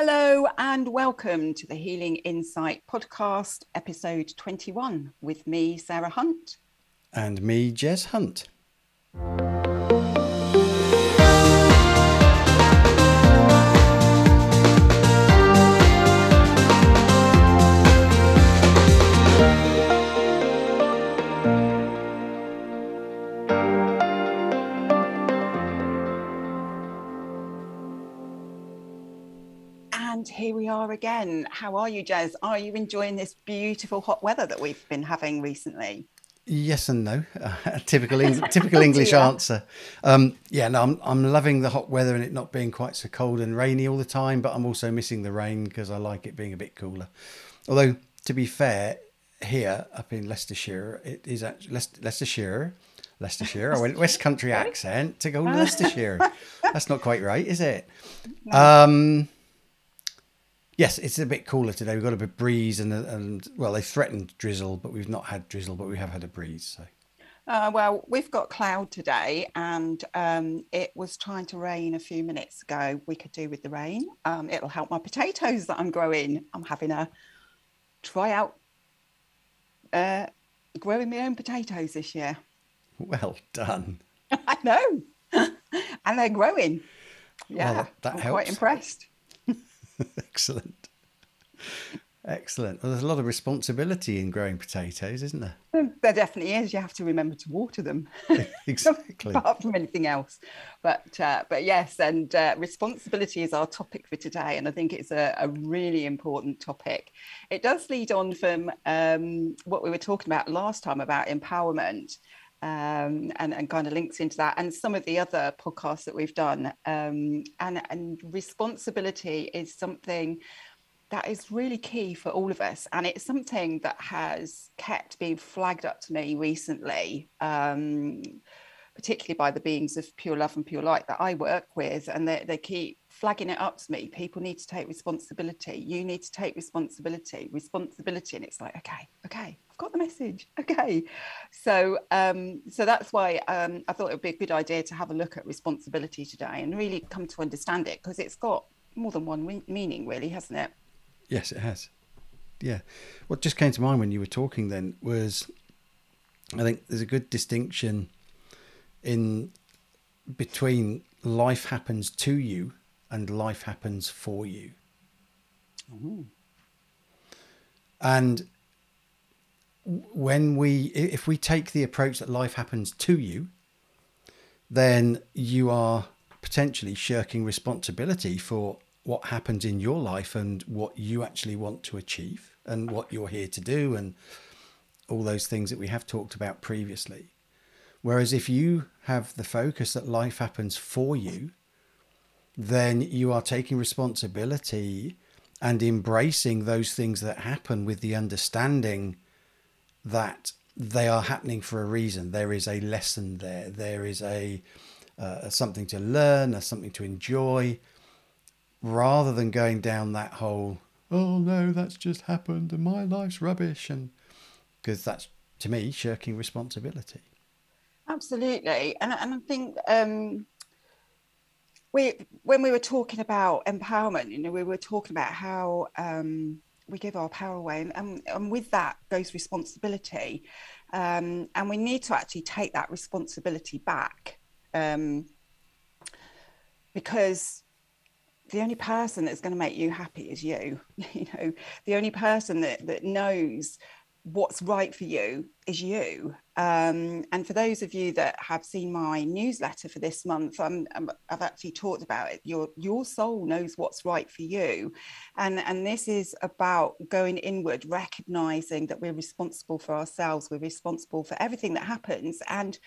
Hello and welcome to the Healing Insight podcast, episode 21, with me, Sarah Hunt. And me, Jez Hunt. Here we are again. How are you, Jez? Are you enjoying this beautiful hot weather that we've been having recently? Yes and no. Uh, typical typical English answer. Um, yeah, no, I'm I'm loving the hot weather and it not being quite so cold and rainy all the time. But I'm also missing the rain because I like it being a bit cooler. Although to be fair, here up in Leicestershire, it is actually Leicestershire. Leicestershire. I went West Country accent to go Leicestershire. That's not quite right, is it? Um, Yes, it's a bit cooler today. We've got a bit of breeze and and well, they threatened drizzle, but we've not had drizzle, but we have had a breeze. So. Uh, well, we've got cloud today, and um, it was trying to rain a few minutes ago. We could do with the rain. Um, it'll help my potatoes that I'm growing. I'm having a try out uh, growing my own potatoes this year. Well done. I know, and they're growing. Yeah, well, that, that I'm helps. quite impressed. Excellent. Excellent. Well, there's a lot of responsibility in growing potatoes, isn't there? There definitely is. You have to remember to water them. exactly. Apart from anything else, but uh, but yes, and uh, responsibility is our topic for today, and I think it's a, a really important topic. It does lead on from um, what we were talking about last time about empowerment, um, and, and kind of links into that and some of the other podcasts that we've done. Um, and, and responsibility is something that is really key for all of us. And it's something that has kept being flagged up to me recently. Um, particularly by the beings of pure love and pure light that I work with, and they, they keep flagging it up to me. People need to take responsibility. You need to take responsibility, responsibility. And it's like, okay, okay, got the message. Okay. So um, so that's why um, I thought it would be a good idea to have a look at responsibility today and really come to understand it because it's got more than one meaning, really, hasn't it? Yes, it has. Yeah. What just came to mind when you were talking then was I think there's a good distinction in between life happens to you and life happens for you. Ooh. And when we, if we take the approach that life happens to you, then you are potentially shirking responsibility for what happens in your life and what you actually want to achieve and what you're here to do and all those things that we have talked about previously. Whereas if you have the focus that life happens for you, then you are taking responsibility and embracing those things that happen with the understanding that they are happening for a reason. There is a lesson there. There is a uh, something to learn, a something to enjoy, rather than going down that whole "oh no, that's just happened and my life's rubbish," and because that's to me shirking responsibility. Absolutely, and and I think um, we when we were talking about empowerment, you know, we were talking about how um, we give our power away, and, and, and with that goes responsibility, um, and we need to actually take that responsibility back, um, because the only person that's going to make you happy is you. You know, the only person that that knows what's right for you is you. Um, and for those of you that have seen my newsletter for this month, i have actually talked about it. Your your soul knows what's right for you, and and this is about going inward, recognizing that we're responsible for ourselves. We're responsible for everything that happens, and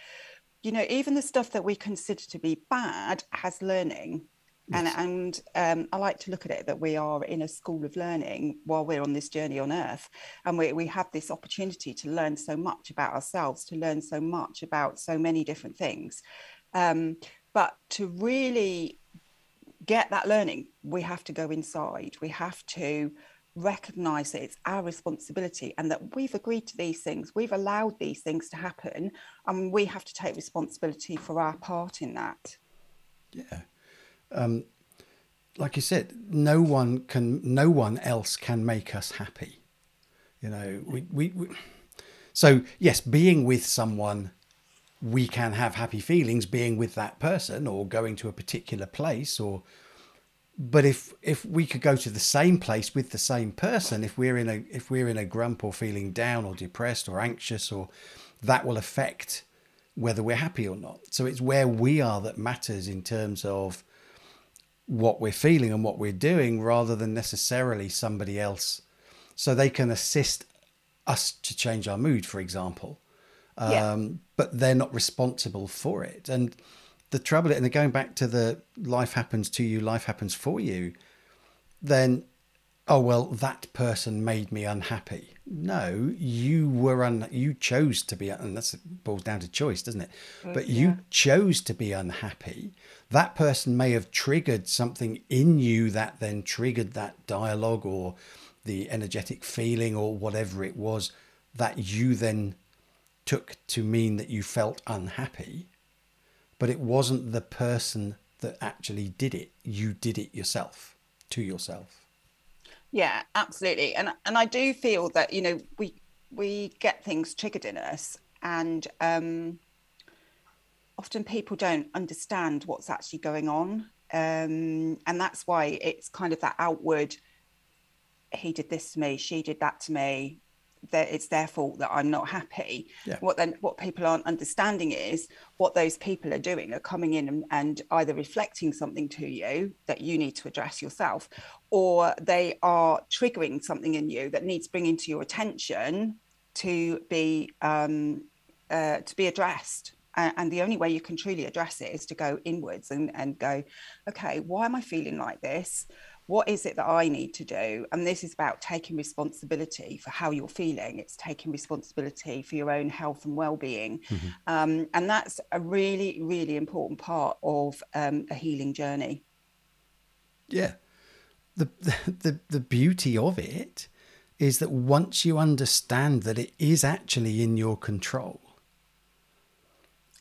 you know even the stuff that we consider to be bad has learning Yes. And, and um, I like to look at it that we are in a school of learning while we're on this journey on earth. And we, we have this opportunity to learn so much about ourselves, to learn so much about so many different things. Um, but to really get that learning, we have to go inside. We have to recognize that it's our responsibility and that we've agreed to these things, we've allowed these things to happen, and we have to take responsibility for our part in that. Yeah um, like you said, no one can, no one else can make us happy. You know, we, we, we so yes, being with someone, we can have happy feelings being with that person or going to a particular place or but if if we could go to the same place with the same person if we're in a if we're in a grump or feeling down or depressed or anxious or that will affect whether we're happy or not so it's where we are that matters in terms of what we're feeling and what we're doing rather than necessarily somebody else so they can assist us to change our mood for example um, yeah. but they're not responsible for it and the trouble, and going back to the life happens to you, life happens for you, then, oh, well, that person made me unhappy. No, you were un, you chose to be, and that boils down to choice, doesn't it? Mm, but you chose to be unhappy. That person may have triggered something in you that then triggered that dialogue or the energetic feeling or whatever it was that you then took to mean that you felt unhappy but it wasn't the person that actually did it. You did it yourself to yourself. Yeah, absolutely. And and I do feel that, you know, we we get things triggered in us and um often people don't understand what's actually going on. Um and that's why it's kind of that outward he did this to me, she did that to me, that it's their fault that I'm not happy. Yeah. What then what people aren't understanding is what those people are doing are coming in and, and, either reflecting something to you that you need to address yourself, or they are triggering something in you that needs bringing to your attention to be um, uh, to be addressed. And, the only way you can truly address it is to go inwards and, and go, okay, why am I feeling like this? what is it that I need to do? And this is about taking responsibility for how you're feeling. It's taking responsibility for your own health and well-being, mm-hmm. um, and that's a really, really important part of um, a healing journey. Yeah, the, the the beauty of it is that once you understand that it is actually in your control,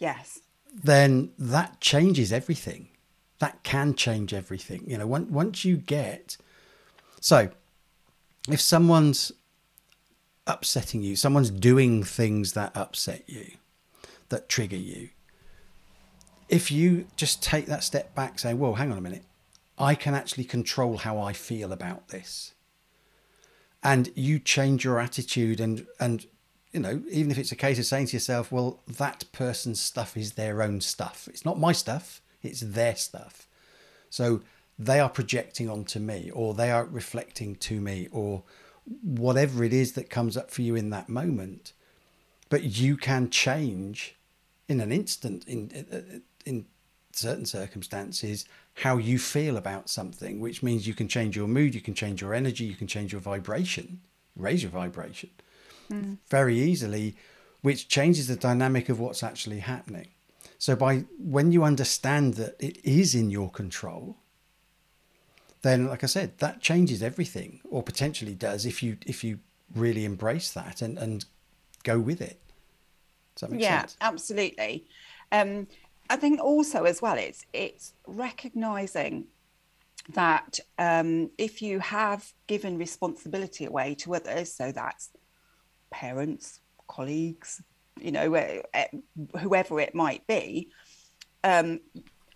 yes, then that changes everything. That can change everything. You know, once once you get so if someone's upsetting you, someone's doing things that upset you, that trigger you, if you just take that step back, saying, "Well, hang on a minute, I can actually control how I feel about this," and you change your attitude and and you know, even if it's a case of saying to yourself, "Well, that person's stuff is their own stuff. It's not my stuff it's their stuff. So they are projecting onto me, or they are reflecting to me, or whatever it is that comes up for you in that moment. But you can change in an instant, in, uh, uh, in certain circumstances, how you feel about something, which means you can change your mood, you can change your energy, you can change your vibration, raise your vibration mm. very easily, which changes the dynamic of what's actually happening. So by when you understand that it is in your control, then like I said, that changes everything, or potentially does if you if you really embrace that and and go with it. Does that make yeah, sense? Yeah, absolutely. Um, I think also as well, it's it's recognizing that um, if you have given responsibility away to others, so that's parents, colleagues, you know, eh, whoever it might be, um,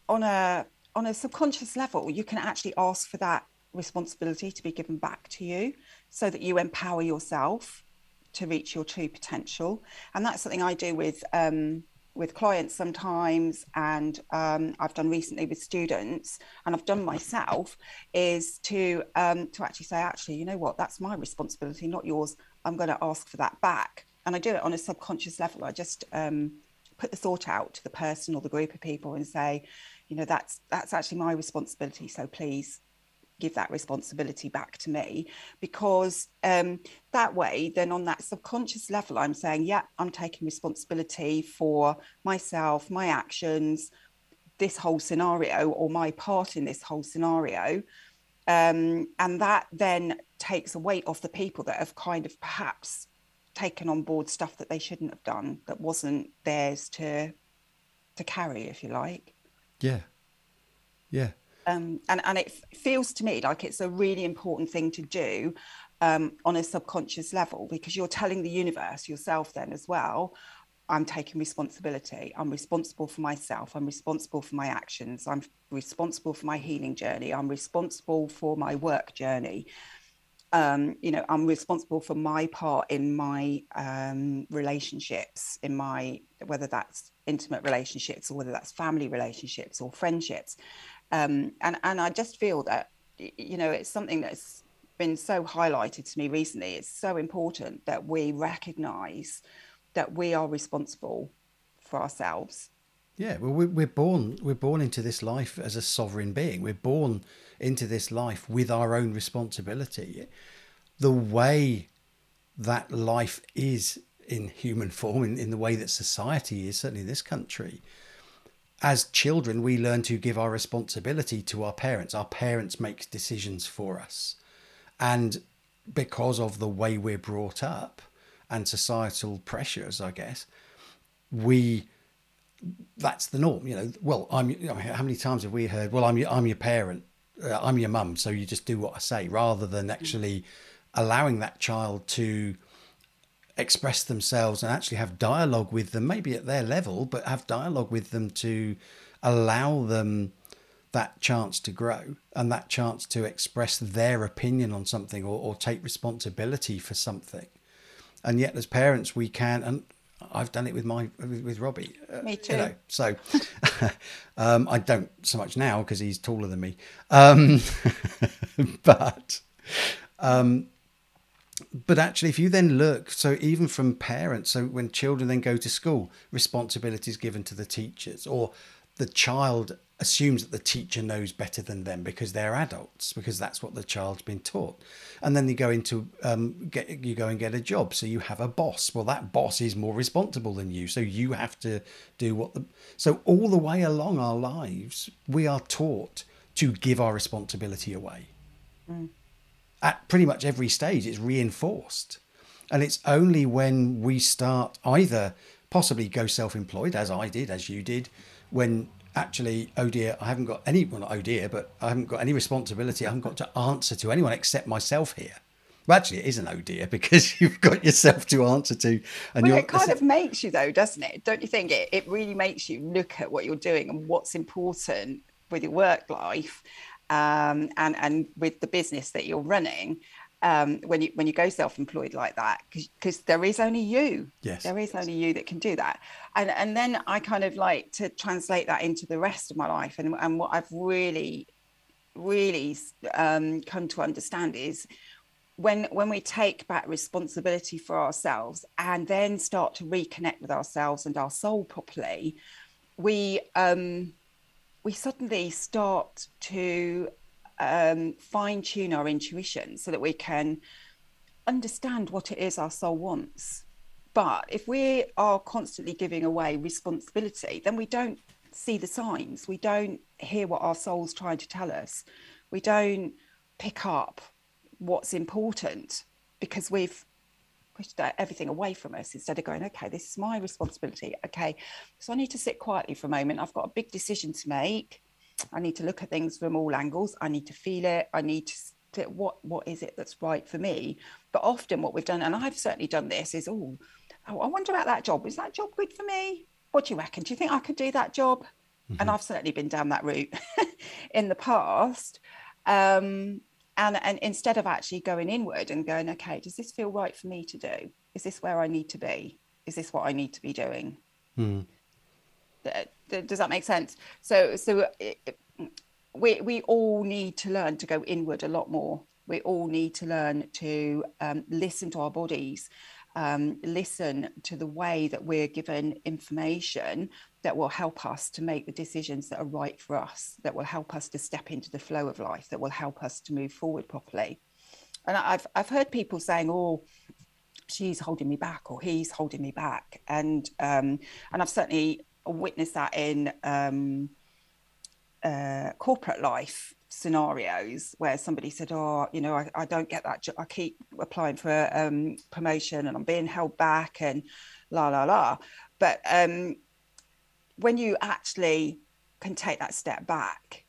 on a on a subconscious level, you can actually ask for that responsibility to be given back to you, so that you empower yourself to reach your true potential. And that's something I do with um, with clients sometimes, and um, I've done recently with students, and I've done myself, is to um, to actually say, actually, you know what, that's my responsibility, not yours. I'm going to ask for that back and I do it on a subconscious level. I just um, put the thought out to the person or the group of people and say, you know, that's that's actually my responsibility. So please give that responsibility back to me because um, that way then on that subconscious level i'm saying yeah i'm taking responsibility for myself my actions this whole scenario or my part in this whole scenario um, and that then takes a weight off the people that have kind of perhaps taken on board stuff that they shouldn't have done that wasn't theirs to to carry if you like. Yeah. Yeah. Um, and, and it feels to me like it's a really important thing to do um, on a subconscious level because you're telling the universe, yourself, then as well, I'm taking responsibility. I'm responsible for myself. I'm responsible for my actions. I'm responsible for my healing journey. I'm responsible for my work journey. Um, you know, I'm responsible for my part in my um, relationships, in my whether that's intimate relationships or whether that's family relationships or friendships. Um, and and I just feel that you know it's something that's been so highlighted to me recently. It's so important that we recognise that we are responsible for ourselves. Yeah, well, we're born we're born into this life as a sovereign being. We're born into this life with our own responsibility. The way that life is in human form, in, in the way that society is, certainly in this country, as children, we learn to give our responsibility to our parents. Our parents make decisions for us. And because of the way we're brought up and societal pressures, I guess, we that's the norm. You know, well, I'm. How many times have we heard? Well, I'm your, I'm your parent. Uh, I'm your mum, so you just do what I say, rather than actually allowing that child to express themselves and actually have dialogue with them, maybe at their level, but have dialogue with them to allow them that chance to grow and that chance to express their opinion on something or, or take responsibility for something. And yet, as parents, we can, and I've done it with my with, Robbie. Uh, me too. You know, so um, I don't so much now because he's taller than me. Um, but um, but actually, if you then look, so even from parents, so when children then go to school, responsibilities given to the teachers, or the child assumes that the teacher knows better than them because they're adults because that's what the child's been taught. And then you go into um, get you go and get a job. So you have a boss. Well that boss is more responsible than you. So you have to do what the so all the way along our lives we are taught to give our responsibility away. Mm. at pretty much every stage it's reinforced. And it's only when we start either possibly go self-employed as i did as you did when actually, oh dear, I haven't got any, well, not oh dear, but I haven't got any responsibility. I haven't got to answer to anyone except myself here. Well, actually, it is an oh dear because you've got yourself to answer to. And well, it kind of makes you, though, doesn't it? Don't you think it? It really makes you look at what you're doing and what's important with your work life um, and, and with the business that you're running um, when you when you go self-employed like that because there is only you. Yes. There is only you that can do that. And and then i kind of like to translate that into the rest of my life. And, and what i've really really um, come to understand is when when we take back responsibility for ourselves and then start to reconnect with ourselves and our soul properly we um we suddenly start to um, fine tune our intuition so that we can understand what it is our soul wants. But if we are constantly giving away responsibility, then we don't see the signs. We don't hear what our soul's trying to tell us. We don't pick up what's important because we've pushed everything away from us instead of going, okay, this is my responsibility. Okay, so I need to sit quietly for a moment. I've got a big decision to make. I need to look at things from all angles. I need to feel it. I need to, what what is it that's right for me. But often what we've done, and I've certainly done this, is oh, oh I wonder about that job. Is that job good for me? What do you reckon? Do you think I could do that job? Mm-hmm. And I've certainly been down that route in the past. Um, and and instead of actually going inward and going, okay, does this feel right for me to do? Is this where I need to be? Is this what I need to be doing? Mm does that make sense? So, so it, we we all need to learn to go inward a lot more. We all need to learn to um, listen to our bodies, um, listen to the way that we're given information that will help us to make the decisions that are right for us, that will help us to step into the flow of life, that will help us to move forward properly. And I've I've heard people saying, "Oh, she's holding me back," or "He's holding me back," and um, and I've certainly witness that in um, uh, corporate life scenarios where somebody said, "Oh, you know, I, I don't get that. I keep applying for um, promotion and I'm being held back and la la la." But um, when you actually can take that step back,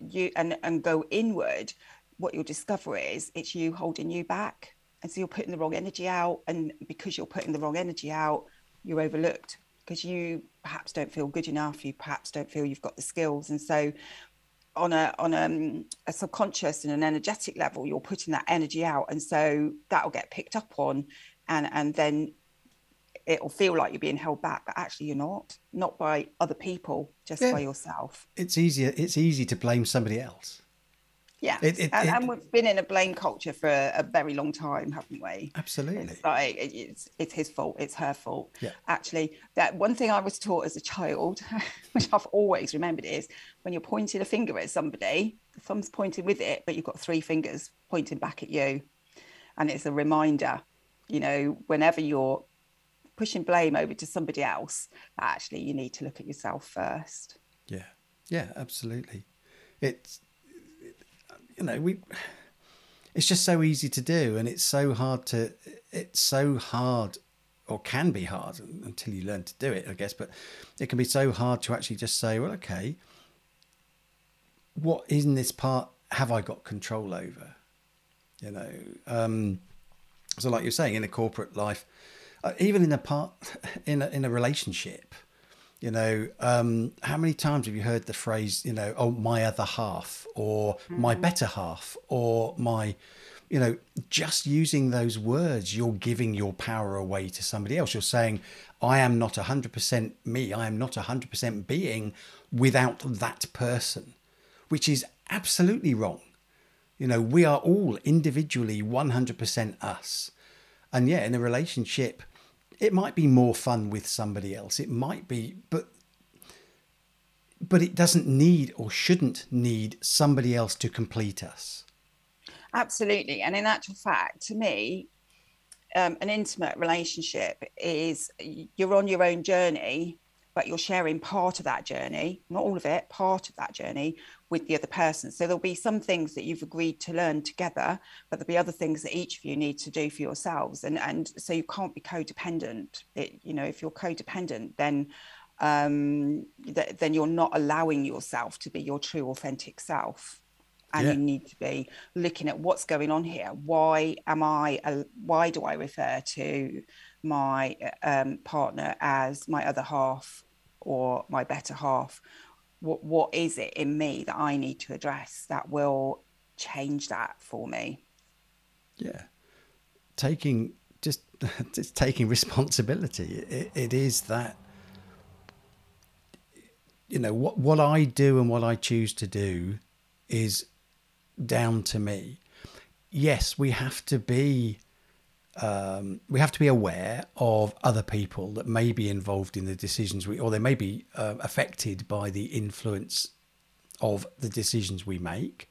you and and go inward what you'll discover is it's you holding you back and so you're putting the wrong energy out and because you're putting the wrong energy out you're overlooked because you perhaps don't feel good enough you perhaps don't feel you've got the skills. And so on a on a, um, a subconscious and an energetic level you're putting that energy out. And so that'll get picked up on and and then it'll feel like you're being held back but actually you're not not by other people just yeah. by yourself. It's easier it's easy to blame somebody else yeah it, it, and, it, and, we've been in a blame culture for a, a, very long time haven't we? Absolutely. It's like it's it's his fault it's her fault. Yeah. actually that one thing i was taught as a child which i've always remembered is when you're pointing a finger at somebody the thumb's pointing with it but you've got three fingers pointing back at you. And it's a reminder you know whenever you're pushing blame over to somebody else actually you need to look at yourself first. Yeah. Yeah absolutely. It's you know we it's just so easy to do and it's so hard to it's so hard or can be hard until you learn to do it i guess but it can be so hard to actually just say well okay what in this part have i got control over? You know um so like you're saying in a corporate life uh, even in a part in a, in a relationship you know, um, how many times have you heard the phrase, you know, oh, my other half or mm-hmm. my better half or my, you know, just using those words, you're giving your power away to somebody else. You're saying, I am not 100% me. I am not 100% being without that person, which is absolutely wrong. You know, we are all individually 100% us. And yet, in a relationship, it might be more fun with somebody else. It might be, but but it doesn't need or shouldn't need somebody else to complete us. Absolutely, and in actual fact, to me, um, an intimate relationship is you're on your own journey but you're sharing part of that journey, not all of it, part of that journey with the other person. So there'll be some things that you've agreed to learn together, but there'll be other things that each of you need to do for yourselves. And and so you can't be codependent. It, you know, if you're codependent, then um, th- then you're not allowing yourself to be your true authentic self and yeah. you need to be looking at what's going on here why am i uh, why do i refer to my um, partner as my other half or my better half what what is it in me that i need to address that will change that for me? Yeah. Taking just just taking responsibility. It, it is that you know what what i do and what i choose to do is down to me. Yes we have to be um, we have to be aware of other people that may be involved in the decisions we, or they may be uh, affected by the influence of the decisions we make.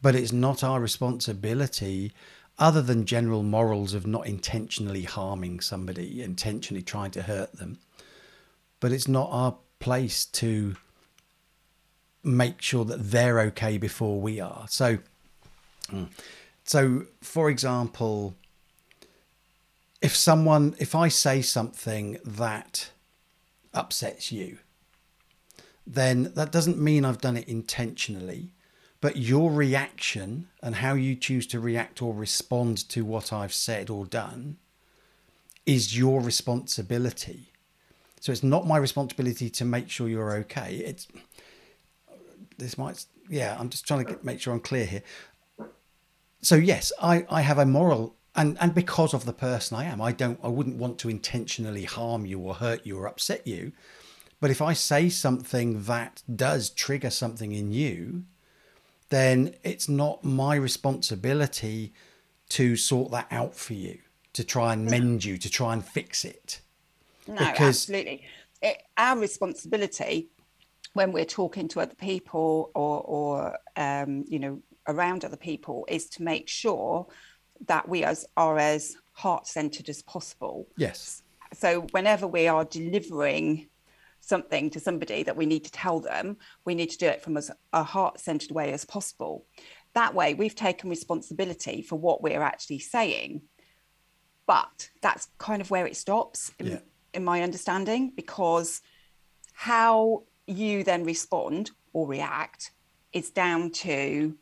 But it's not our responsibility, other than general morals of not intentionally harming somebody, intentionally trying to hurt them. But it's not our place to make sure that they're okay before we are. So, mm, so for example, if someone, if I say something that upsets you, then that doesn't mean I've done it intentionally. But your reaction and how you choose to react or respond to what I've said or done is your responsibility. So it's not my responsibility to make sure you're okay. It's this might, yeah. I'm just trying to get, make sure I'm clear here. So yes, I I have a moral and and because of the person I am, I don't I wouldn't want to intentionally harm you or hurt you or upset you. But if I say something that does trigger something in you, then it's not my responsibility to sort that out for you, to try and mend you, to try and fix it. No, because... absolutely. It, our responsibility when we're talking to other people or, or um, you know, around other people is to make sure that we as are as heart centered as possible. Yes. So whenever we are delivering something to somebody that we need to tell them, we need to do it from as a heart centered way as possible. That way, we've taken responsibility for what we're actually saying. But that's kind of where it stops, in, yeah. in my understanding, because how you then respond or react is down to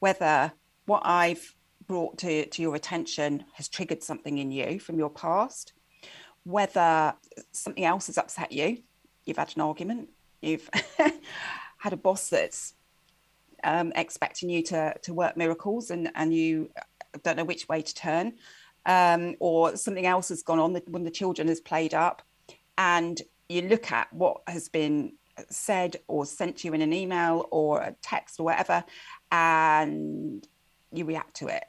whether what I've brought to, to your attention has triggered something in you from your past, whether something else has upset you, you've had an argument, you've had a boss that's um, expecting you to, to work miracles and, and you don't know which way to turn, um, or something else has gone on when the children has played up, and you look at what has been said or sent to you in an email or a text or whatever, and you react to it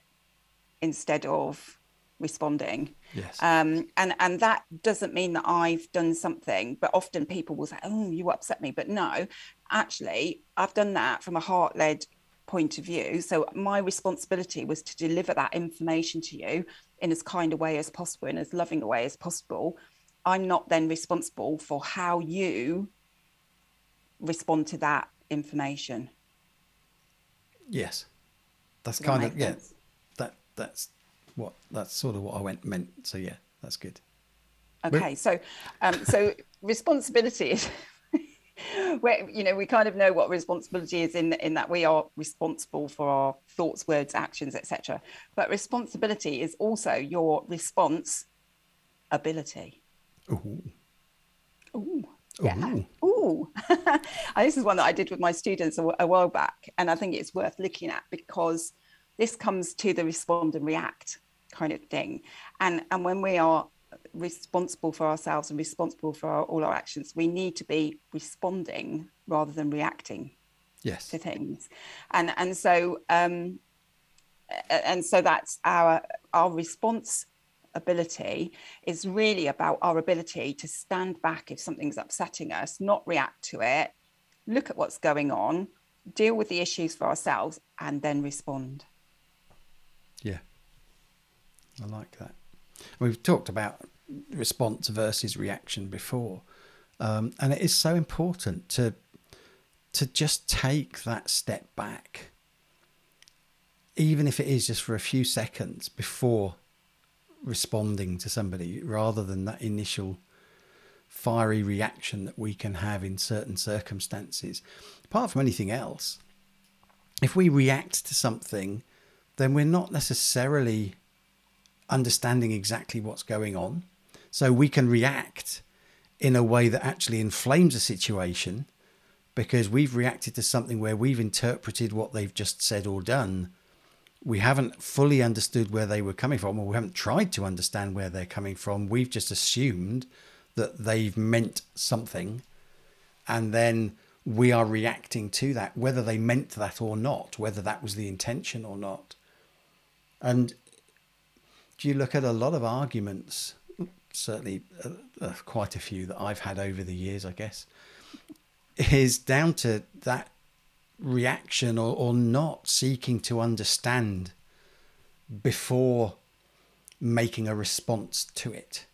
instead of responding. Yes. Um, and and that doesn't mean that I've done something, but often people will say, "Oh, you upset me," but no, actually, I've done that from a heart-led point of view. So my responsibility was to deliver that information to you in as kind a way as possible, in as loving a way as possible. I'm not then responsible for how you respond to that information. Yes, that's kind of yeah. That that's what that's sort of what I went meant. So yeah, that's good. Okay, so um, so responsibility is where you know we kind of know what responsibility is in in that we are responsible for our thoughts, words, actions, etc. But responsibility is also your response ability. Ooh. Ooh. Yeah. Ooh. Ooh. this is one that I did with my students a, a while back, and I think it's worth looking at because this comes to the respond and react kind of thing. And and when we are responsible for ourselves and responsible for our, all our actions, we need to be responding rather than reacting yes. to things. And and so um, and so that's our our response ability is really about our ability to stand back if something's upsetting us, not react to it, look at what's going on, deal with the issues for ourselves, and then respond. I like that. We've talked about response versus reaction before, um, and it is so important to to just take that step back, even if it is just for a few seconds before responding to somebody, rather than that initial fiery reaction that we can have in certain circumstances. Apart from anything else, if we react to something, then we're not necessarily understanding exactly what's going on. So we can react in a way that actually inflames a situation because we've reacted to something where we've interpreted what they've just said or done. We haven't fully understood where they were coming from, or we haven't tried to understand where they're coming from. We've just assumed that they've meant something. And then we are reacting to that, whether they meant that or not, whether that was the intention or not. And do you look at a lot of arguments, certainly uh, uh, quite a few that I've had over the years, I guess, is down to that reaction or, or not seeking to understand before making a response to it.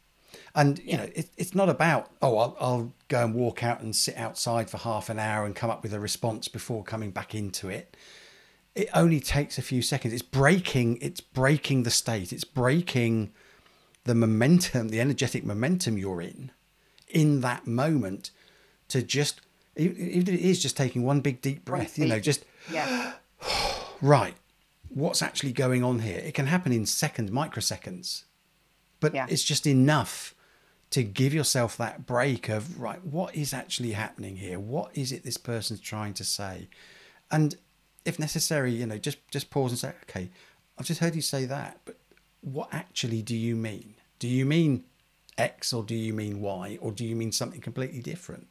And you know, it, it's not about oh, I'll, I'll go and walk out and sit outside for half an hour and come up with a response before coming back into it it only takes a few seconds. It's breaking. It's breaking the state. It's breaking the momentum, the energetic momentum you're in, in that moment, to just even if it is just taking one big deep breath. You know, just yeah. right. What's actually going on here? It can happen in seconds, microseconds, but yeah. it's just enough to give yourself that break of right. What is actually happening here? What is it this person's trying to say? And if necessary, you know, just just pause and say, okay, I've just heard you say that, but what actually do you mean? Do you mean X or do you mean Y or do you mean something completely different?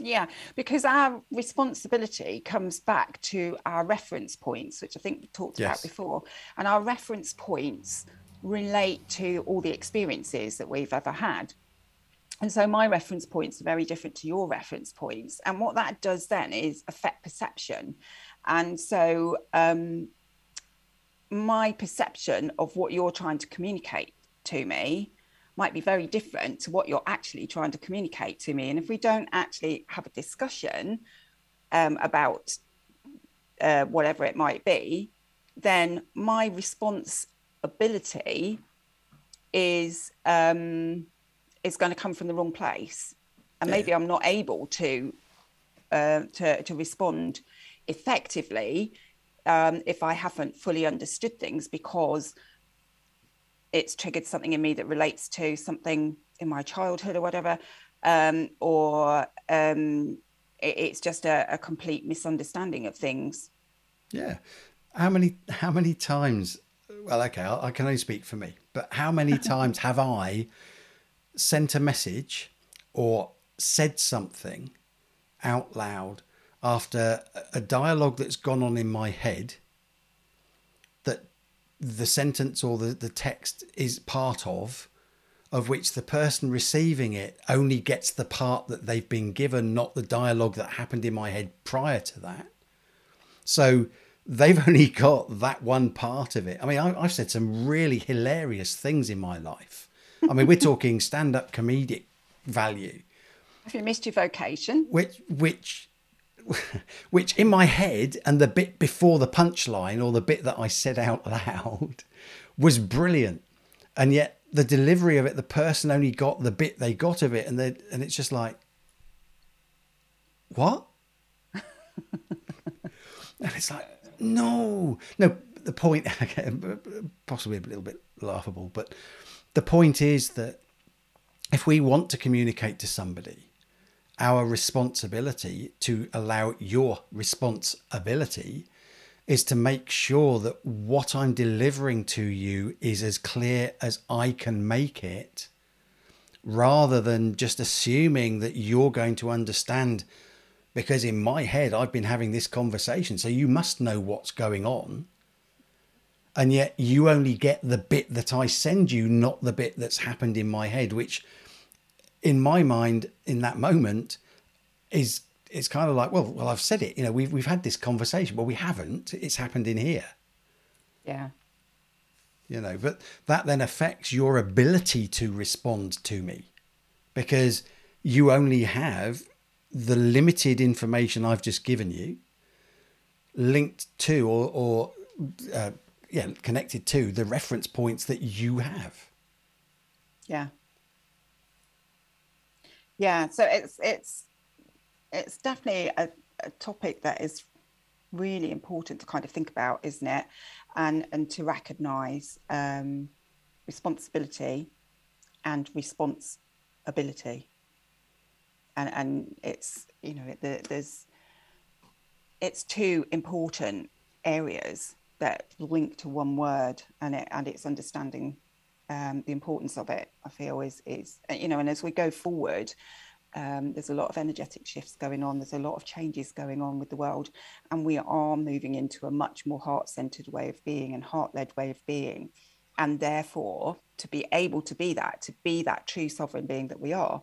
Yeah, because our responsibility comes back to our reference points, which I think we talked yes. about before. And our reference points relate to all the experiences that we've ever had. And so my reference points are very different to your reference points. And what that does then is affect perception. And so um, my perception of what you're trying to communicate to me might be very different to what you're actually trying to communicate to me. And if we don't actually have a discussion um, about uh, whatever it might be, then my response ability is um, is going to come from the wrong place, and maybe I'm not able to uh, to to respond effectively um, if I haven't fully understood things because it's triggered something in me that relates to something in my childhood or whatever, um, or um, it, it's just a, a complete misunderstanding of things. Yeah. How many how many times? Well, okay, I, I can only speak for me, but how many times have I sent a message or said something out loud after a dialogue that's gone on in my head that the sentence or the, the text is part of, of which the person receiving it only gets the part that they've been given, not the dialogue that happened in my head prior to that. So they've only got that one part of it. I mean, I, have said some really hilarious things in my life. I mean, we're talking stand up comedic value. Have you missed your vocation? Which, which which in my head and the bit before the punchline or the bit that I said out loud was brilliant. And yet the delivery of it, the person only got the bit they got of it, and and it's just like, what? and it's like, no, no. The point, possibly a little bit laughable, but the point is that if we want to communicate to somebody our responsibility to allow your responsibility is to make sure that what I'm delivering to you is as clear as I can make it, rather than just assuming that you're going to understand. Because in my head, I've been having this conversation, so you must know what's going on. And yet, you only get the bit that I send you, not the bit that's happened in my head, which in my mind in that moment is it's kind of like well well I've said it you know we've we've had this conversation but we haven't. It's happened in here. Yeah. You know but that then affects your ability to respond to me because you only have the limited information I've just given you linked to or or uh, yeah connected to the reference points that you have. Yeah yeah so it's it's it's definitely a, a, topic that is really important to kind of think about isn't it? And and to recognize um, responsibility and response ability and and it's you know there's it's two important areas that link to one word and it and it's understanding um, the importance of it, I feel is is you know, and as we go forward, um, there's a lot of energetic shifts going on. There's a lot of changes going on with the world, and we are moving into a much more heart-centered way of being and heart-led way of being. And therefore, to be able to be that, to be that true sovereign being that we are,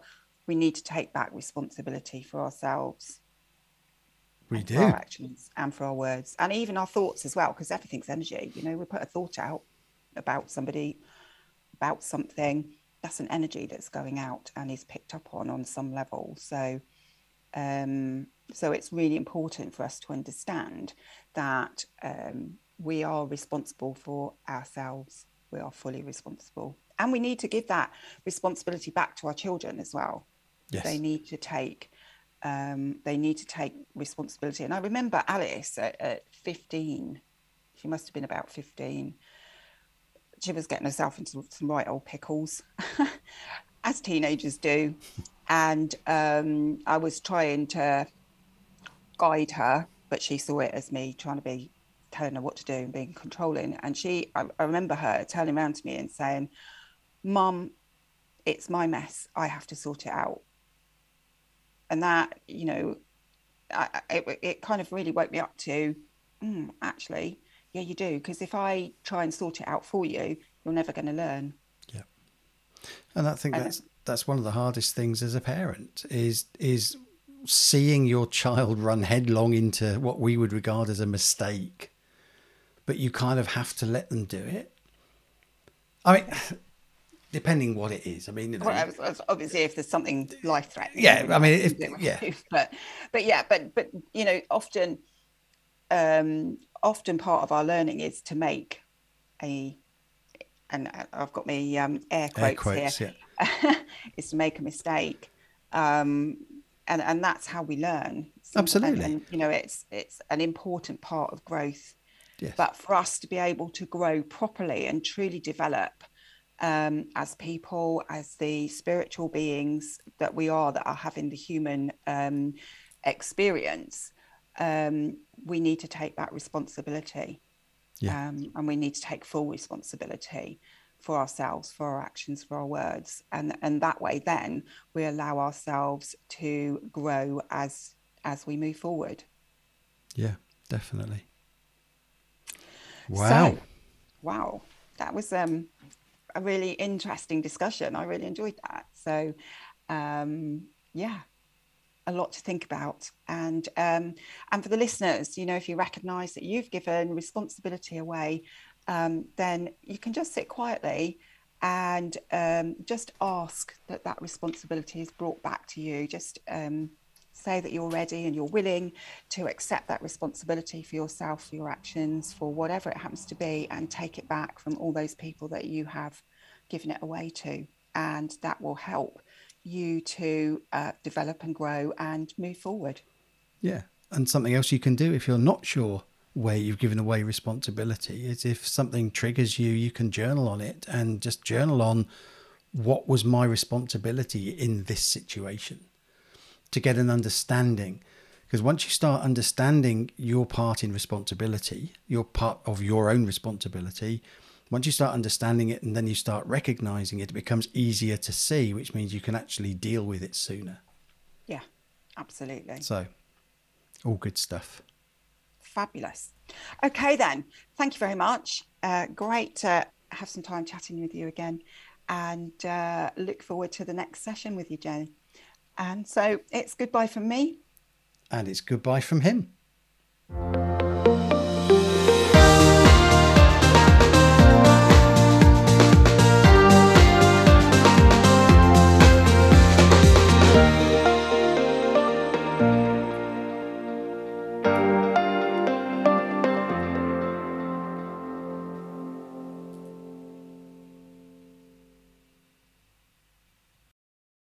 we need to take back responsibility for ourselves. We do. For our actions and for our words, and even our thoughts as well, because everything's energy. You know, we put a thought out about somebody about something, that's an energy that's going out and is picked up on on some level. So, um, so it's really important for us to understand that um, we are responsible for ourselves. We are fully responsible, and we need to give that responsibility back to our children as well. Yes. They need to take um, they need to take responsibility. And I remember Alice at, at 15, she must have been about 15, she was getting herself into some right old pickles, as teenagers do. And um, I was trying to guide her, but she saw it as me trying to be telling her what to do and being controlling. And she, I, I remember her turning around to me and saying, Mum, it's my mess. I have to sort it out. And that, you know, I, it, it kind of really woke me up to mm, actually, yeah, you do. Because if I try and sort it out for you, you're never going to learn. Yeah, and I think that's that's one of the hardest things as a parent is is seeing your child run headlong into what we would regard as a mistake, but you kind of have to let them do it. I mean. Depending what it is, I mean, you know, well, obviously, if there's something life threatening, yeah. I mean, if, yeah, but but yeah, but but you know, often um, often part of our learning is to make a and I've got my um, air quotes, air quotes here, yeah. is to make a mistake. Um, and and that's how we learn absolutely and, and, you know it's it's an important part of growth yes. but for us to be able to grow properly and truly develop um, as people as the spiritual beings that we are that are having the human um, experience um, we need to take that responsibility yeah. Um, and we need to take full responsibility for ourselves, for our actions, for our words. And, and that way, then we allow ourselves to grow as as we move forward. Yeah, definitely. Wow. So, wow. That was um, a really interesting discussion. I really enjoyed that. So, um, yeah, a lot to think about. And um, and for the listeners, you know, if you recognise that you've given responsibility away um, then you can just sit quietly and um, just ask that that responsibility is brought back to you. Just um, say that you're ready and you're willing to accept that responsibility for yourself, for your actions, for whatever it happens to be, and take it back from all those people that you have given it away to. And that will help you to uh, develop and grow and move forward. Yeah. And something else you can do if you're not sure where you've given away responsibility is if something triggers you, you can journal on it and just journal on what was my responsibility in this situation to get an understanding. Because once you start understanding your part in responsibility, your part of your own responsibility, once you start understanding it and then you start recognizing it, it becomes easier to see, which means you can actually deal with it sooner. Yeah, absolutely. So, all good stuff. Fabulous. Okay, then. Thank you very much. Uh, great to have some time chatting with you again and uh, look forward to the next session with you, Jenny. And so it's goodbye from me. And it's goodbye from him.